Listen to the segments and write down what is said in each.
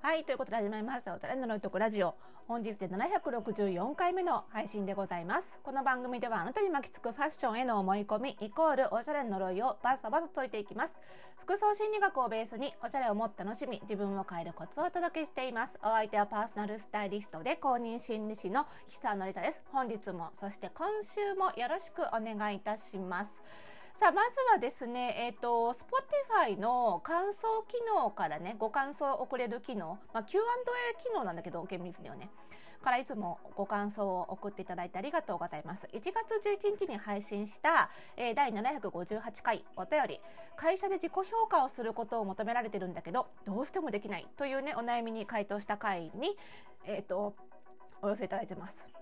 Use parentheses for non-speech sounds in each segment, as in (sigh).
はいということで始まりましたおたれののいとこラジオ。本日で764回目の配信でございます。この番組ではあなたに巻きつくファッションへの思い込みイコールおしゃれの呪いをバサバサ解いていきます。服装心理学をベースにおしゃれをもっと楽しみ自分を変えるコツをお届けしています。お相手はパーソナルスタイリストで公認心理師の久野里沙です本日もそして今週もよろしくお願いいたします。さあまずはですね、えっ、ー、と Spotify の感想機能からねご感想を送れる機能、まあ、Q&A 機能なんだけど厳密にはね。からいつもご感想を送っていただいてありがとうございます。1月11日に配信した、えー、第758回お便り、会社で自己評価をすることを求められてるんだけど、どうしてもできないというね、お悩みに回答した回に、えっ、ー、と、お寄せいただいてます。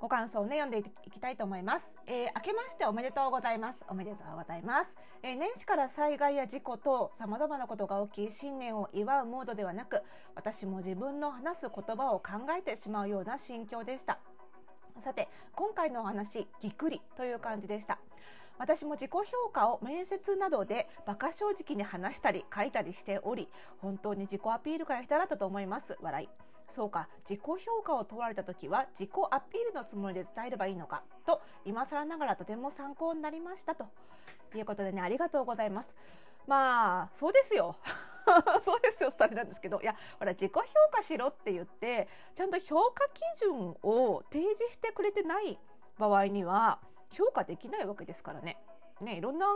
ご感想をね、読んでいきたいと思います。えー、明けましておめでとうございます。おめでとうございます。えー、年始から災害や事故と様々なことが起き、新年を祝うモードではなく、私も自分の話す言葉を考えてしまうような心境でした。さて、今回のお話、ぎっくりという感じでした。私も自己評価を面接などで馬鹿正直に話したり書いたりしており、本当に自己アピールが下手だったと思います。笑い。そうか、自己評価を問われた時は自己アピールのつもりで伝えればいいのかと、今更ながらとても参考になりましたということでね、ありがとうございます。まあ、そうですよ。(laughs) そうですよ、それなんですけど、いや、ほら、自己評価しろって言って、ちゃんと評価基準を提示してくれてない場合には、評価できないわけですからね。ね、いろんな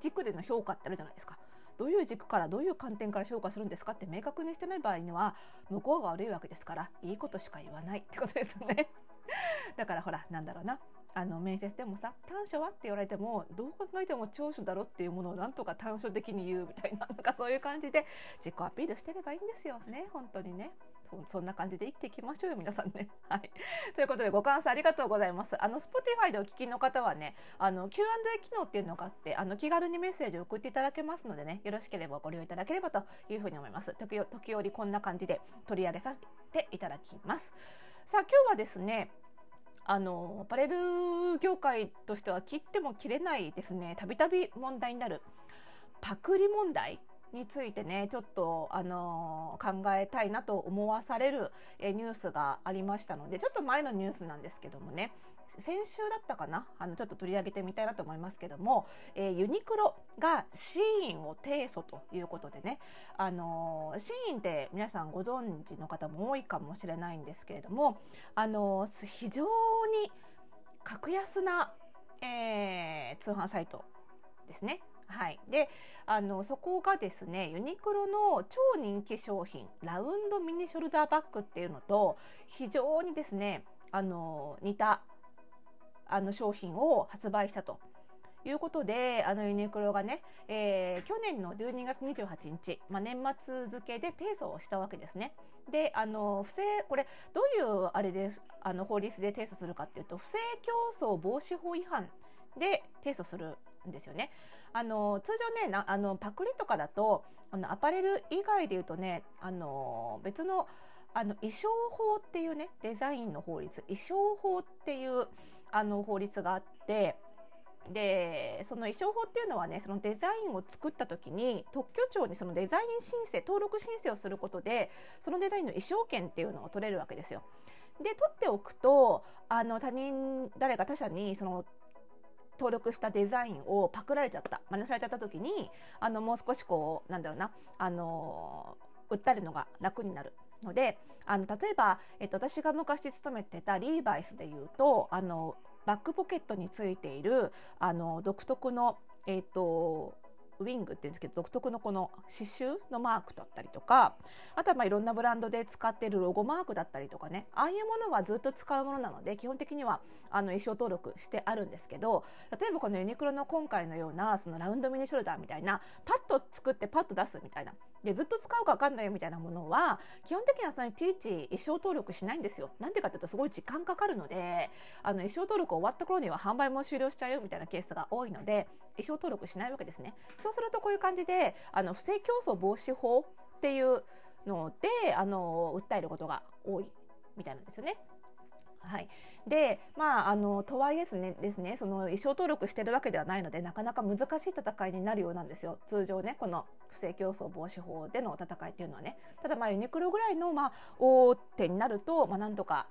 軸での評価ってあるじゃないですか。どういう軸からどういう観点から評価するんですかって明確にしてない場合には向こうが悪いわけですからいいことしか言わない (laughs) ってことですよね。(laughs) だからほらなんだろうな。あの面接でもさ短所はって言われてもどう考えても長所だろっていうものをなんとか短所的に言うみたいななんかそういう感じで自己アピールしてればいいんですよね。本当にね。そそんな感じで生きていきましょうよ皆さんね。(laughs) はい、ということでご感想ありがとうございます。あの Spotify でお聞きの方はねあの Q&A 機能っていうのがあってあの気軽にメッセージを送っていただけますのでねよろしければご利用いただければというふうに思います。時時折こんな感じで取り上げさせていただきます。さあ今日はですねあのアパレル業界としては切っても切れないですねたびたび問題になるパクリ問題についてねちょっとあの考えたいなと思わされるえニュースがありましたのでちょっと前のニュースなんですけどもね先週だったかなあのちょっと取り上げてみたいなと思いますけども、えー、ユニクロがシーンを提訴ということでねあのシーンって皆さんご存知の方も多いかもしれないんですけれどもあの非常に格安な、えー、通販サイトですね。はい、であのそこがですねユニクロの超人気商品ラウンドミニショルダーバッグっていうのと非常にですねあの似たあの商品を発売したと。いうことで、あのユニクロがね、えー、去年の12月28日、まあ、年末付けで提訴をしたわけですね。で、あの、不正、これ、どういうあれで、あの、法律で提訴するかっていうと、不正競争防止法違反で提訴するんですよね。あの通常ねあのパクリとかだとあのアパレル以外で言うとねあの別のあの衣装法っていうねデザインの法律衣装法っていうあの法律があってでその衣装法っていうのはねそのデザインを作った時に特許庁にそのデザイン申請登録申請をすることでそのデザインの衣装権っていうのを取れるわけですよ。で取っておくとあの他人誰か他者にその登録したデザインをパクられちゃった。真似されちゃった時にあのもう少しこうなんだろうな。あの訴えるのが楽になるのであの例えば、えっと、私が昔勤めてたリーバイスでいうとあのバックポケットについているあの独特の、えっと、ウィングっていうんですけど独特のこの刺繍のマークだったりとかあとはまあいろんなブランドで使っているロゴマークだったりとかねああいうものはずっと使うものなので基本的にはあの衣装登録してあるんですけど例えばこのユニクロの今回のようなそのラウンドミニショルダーみたいなパッと作ってパッと出すみたいなでずっと使うか分かんないよみたいなものは基本的にはそのいちいち衣装登録しないんですよ。なんでかっていうとすごい時間かかるのであの衣装登録終わった頃には販売も終了しちゃうよみたいなケースが多いので衣装登録しないわけですね。そうするとこういう感じであの不正競争防止法っていうのであの訴えることが多いみたいなんですよね。はい、でまああのとはいえですねですねその衣装登録してるわけではないのでなかなか難しい戦いになるようなんですよ。通常ねこの不正競争防止法での戦いっていうのはね。ただまあユニクロぐらいのまあ大手になるとまあなんとか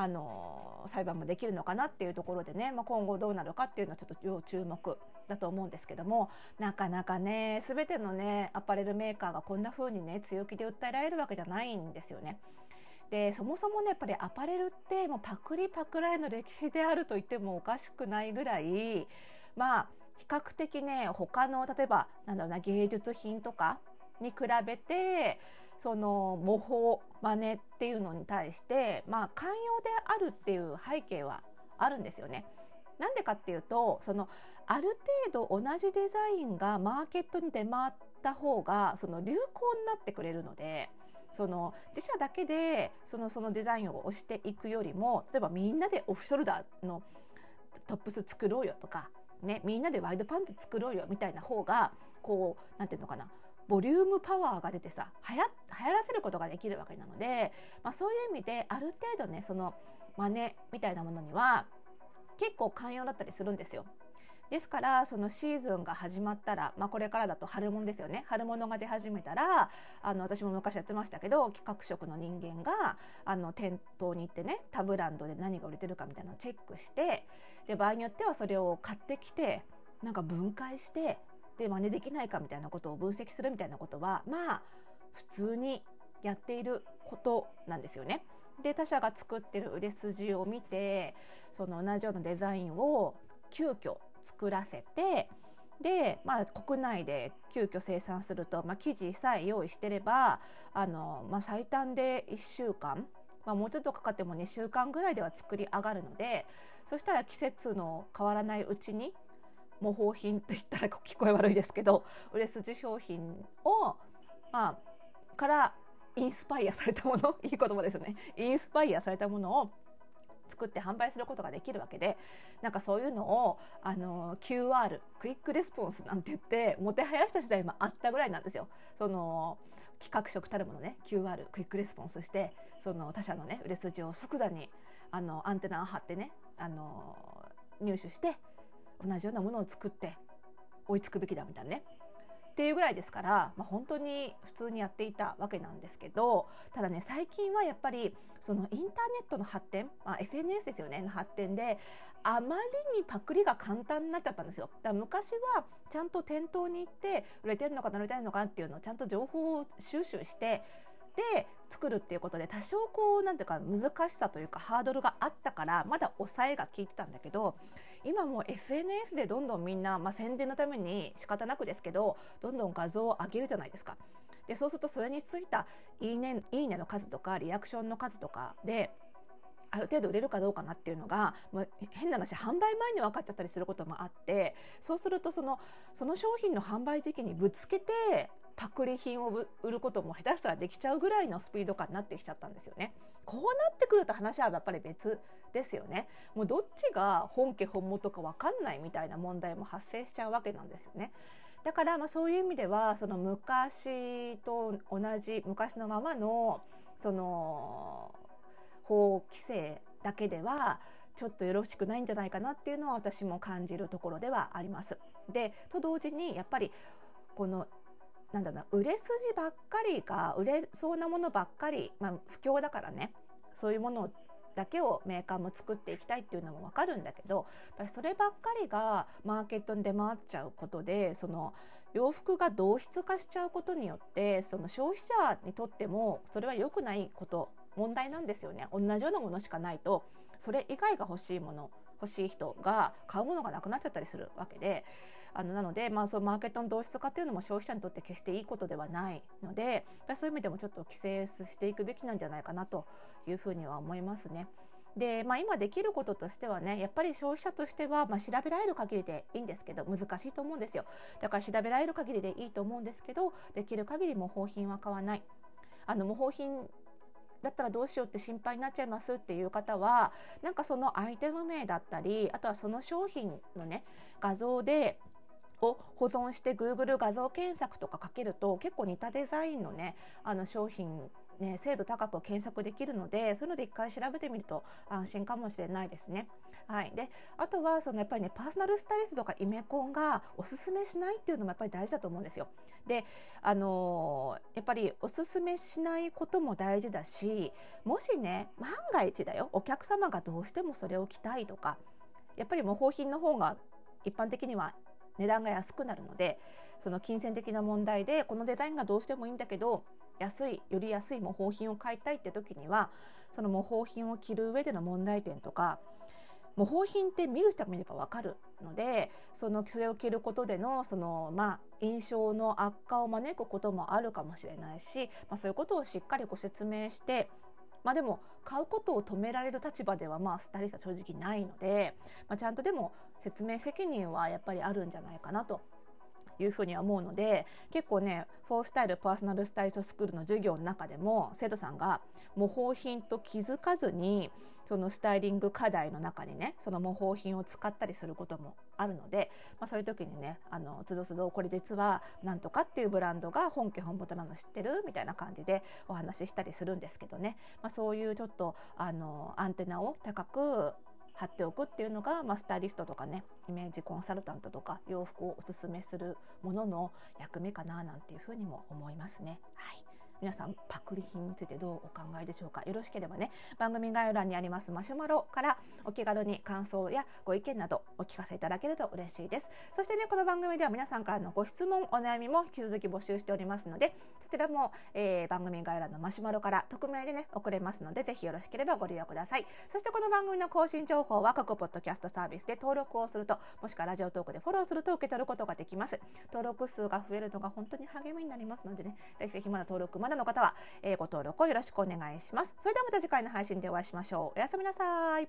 あの裁判もできるのかなっていうところでね、まあ、今後どうなるかっていうのはちょっと要注目だと思うんですけどもなかなかね全てのねアパレルメーカーがこんな風にね強気で訴えられるわけじゃないんですよね。でそもそもねやっぱりアパレルってもうパクリパクられの歴史であると言ってもおかしくないぐらいまあ比較的ね他の例えばなんだろうな芸術品とかに比べてその模倣真似っていうのに対してまあ寛容であるっていう背景はあるんですよね。なんでかっていうとそのある程度同じデザインがマーケットに出回った方がその流行になってくれるのでその自社だけでそのそのデザインを押していくよりも例えばみんなでオフショルダーのトップス作ろうよとか、ね、みんなでワイドパンツ作ろうよみたいな方がこう何て言うのかなボリュームパワーが出てさ流行流行らせることができるわけなので、まあ、そういう意味である程度ねその真似みたいなものには結構寛容だったりするんですよ。ですからそのシーズンが始まったら、まあ、これからだと春物ですよね春物が出始めたらあの私も昔やってましたけど企画職の人間があの店頭に行ってね他ブランドで何が売れてるかみたいなのをチェックしてで場合によってはそれを買ってきてなんか分解してで真似できないかみたいなことを分析するみたいなことはまあ普通にやっていることなんですよね。で他社が作ってる売れ筋を見てその同じようなデザインを急遽作らせてで、まあ、国内で急遽生産すると、まあ、生地さえ用意してればあの、まあ、最短で1週間、まあ、もうちょっとかかっても2週間ぐらいでは作り上がるのでそしたら季節の変わらないうちに模倣品と言ったら聞こえ悪いですけど売れ筋商品を、まあ、からインスパイアされたものいい言葉ですね。インスパイアされたものを作って販売することができるわけでなんかそういうのをあの QR quick response なんて言ってもてはやした時代もあったぐらいなんですよ。その企画職たるものね QR quick response してその他社のね売れ筋を即座にあのアンテナを張ってねあの入手して同じようなものを作って追いつくべきだみたいなねっていうぐらいですから、まあ、本当に普通にやっていたわけなんですけどただね最近はやっぱりそのインターネットの発展、まあ、SNS ですよねの発展であまりにパクリが簡単になっちゃったんですよ。だから昔はちゃんと店頭に行って売れてるのか売れてるのかっていうのをちゃんと情報を収集してで作るっていうことで多少こうなんていうか難しさというかハードルがあったからまだ抑えが効いてたんだけど今も SNS でどんどんみんな、まあ、宣伝のために仕方なくですけどどんどん画像を上げるじゃないですか。でそうするとそれについたいいねいいねの数とかリアクションの数とかである程度売れるかどうかなっていうのがもう変な話販売前に分かっちゃったりすることもあってそうするとそのその商品の販売時期にぶつけてパクリ品を売ることも下手したらできちゃうぐらいのスピード感になってきちゃったんですよね。こうなってくると話はやっぱり別ですよね。もうどっちが本家本元か分かんないみたいな問題も発生しちゃうわけなんですよね。だからまあそういう意味ではその昔と同じ昔のままのその法規制だけではちょっとよろしくないんじゃないかなっていうのは私も感じるところではあります。でと同時にやっぱりこのなんだろうな売れ筋ばっかりが売れそうなものばっかり、まあ、不況だからね。そういうものだけをメーカーも作っていきたいっていうのも分かるんだけどやっぱりそればっかりがマーケットに出回っちゃうことでその洋服が同質化しちゃうことによってその消費者にとってもそれは良くないこと問題なんですよね。同じようなものしかないとそれ以外が欲しいもの欲しい人が買うものがなくなっちゃったりするわけであのなので、まあ、そのマーケットの同質化っていうのも消費者にとって決していいことではないのでそういう意味でもちょっと規制していくべきなんじゃないかなというふうには思いますね。で、まあ、今できることとしてはねやっぱり消費者としては、まあ、調べられる限りでいいんですけど難しいと思うんですよだから調べられる限りでいいと思うんですけどできる限り模倣品は買わないあの模倣品だったらどうしようって心配になっちゃいますっていう方はなんかそのアイテム名だったりあとはその商品のね画像でを保存して Google 画像検索とかかけると結構似たデザインのねあの商品ね、精度高く検索できるのでそういうので一回調べてみると安心かもしれないですね。はい、であとはそのやっぱりねパーソナルスタイリストとかイメコンがおすすめしないっていうのもやっぱり大事だと思うんですよ。であのー、やっぱりおすすめしないことも大事だしもしね万が一だよお客様がどうしてもそれを着たいとかやっぱり模倣品の方が一般的には値段が安くなるのでその金銭的な問題でこのデザインがどうしてもいいんだけど安いより安い模倣品を買いたいって時にはその模倣品を着る上での問題点とか模倣品って見る人が見れば分かるのでそのそれを着ることでのその、まあ、印象の悪化を招くこともあるかもしれないし、まあ、そういうことをしっかりご説明してまあでも買うことを止められる立場ではまあスタイリストは正直ないので、まあ、ちゃんとでも説明責任はやっぱりあるんじゃないかなというふうには思うので結構ねフォースタイルパーソナルスタイリストスクールの授業の中でも生徒さんが模倣品と気づかずにそのスタイリング課題の中にねその模倣品を使ったりすることもあるので、まあ、そういう時にねあのつどつどこれ実はなんとかっていうブランドが本家本元なの知ってるみたいな感じでお話ししたりするんですけどね、まあ、そういうちょっとあのアンテナを高く貼っておくっていうのが、まあ、スタイリストとかねイメージコンサルタントとか洋服をおすすめするものの役目かななんていうふうにも思いますね。はい皆さんパクリ品についてどうお考えでしょうか？よろしければね番組概要欄にありますマシュマロからお気軽に感想やご意見などお聞かせいただけると嬉しいです。そしてねこの番組では皆さんからのご質問お悩みも引き続き募集しておりますのでそちらも、えー、番組概要欄のマシュマロから匿名でね送れますのでぜひよろしければご利用ください。そしてこの番組の更新情報は各ポッドキャストサービスで登録をするともしくはラジオトークでフォローすると受け取ることができます。登録数が増えるのが本当に励みになりますのでねぜひぜひまだ登録まだの方は、えー、ご登録をよろしくお願いします。それではまた次回の配信でお会いしましょう。おやすみなさい。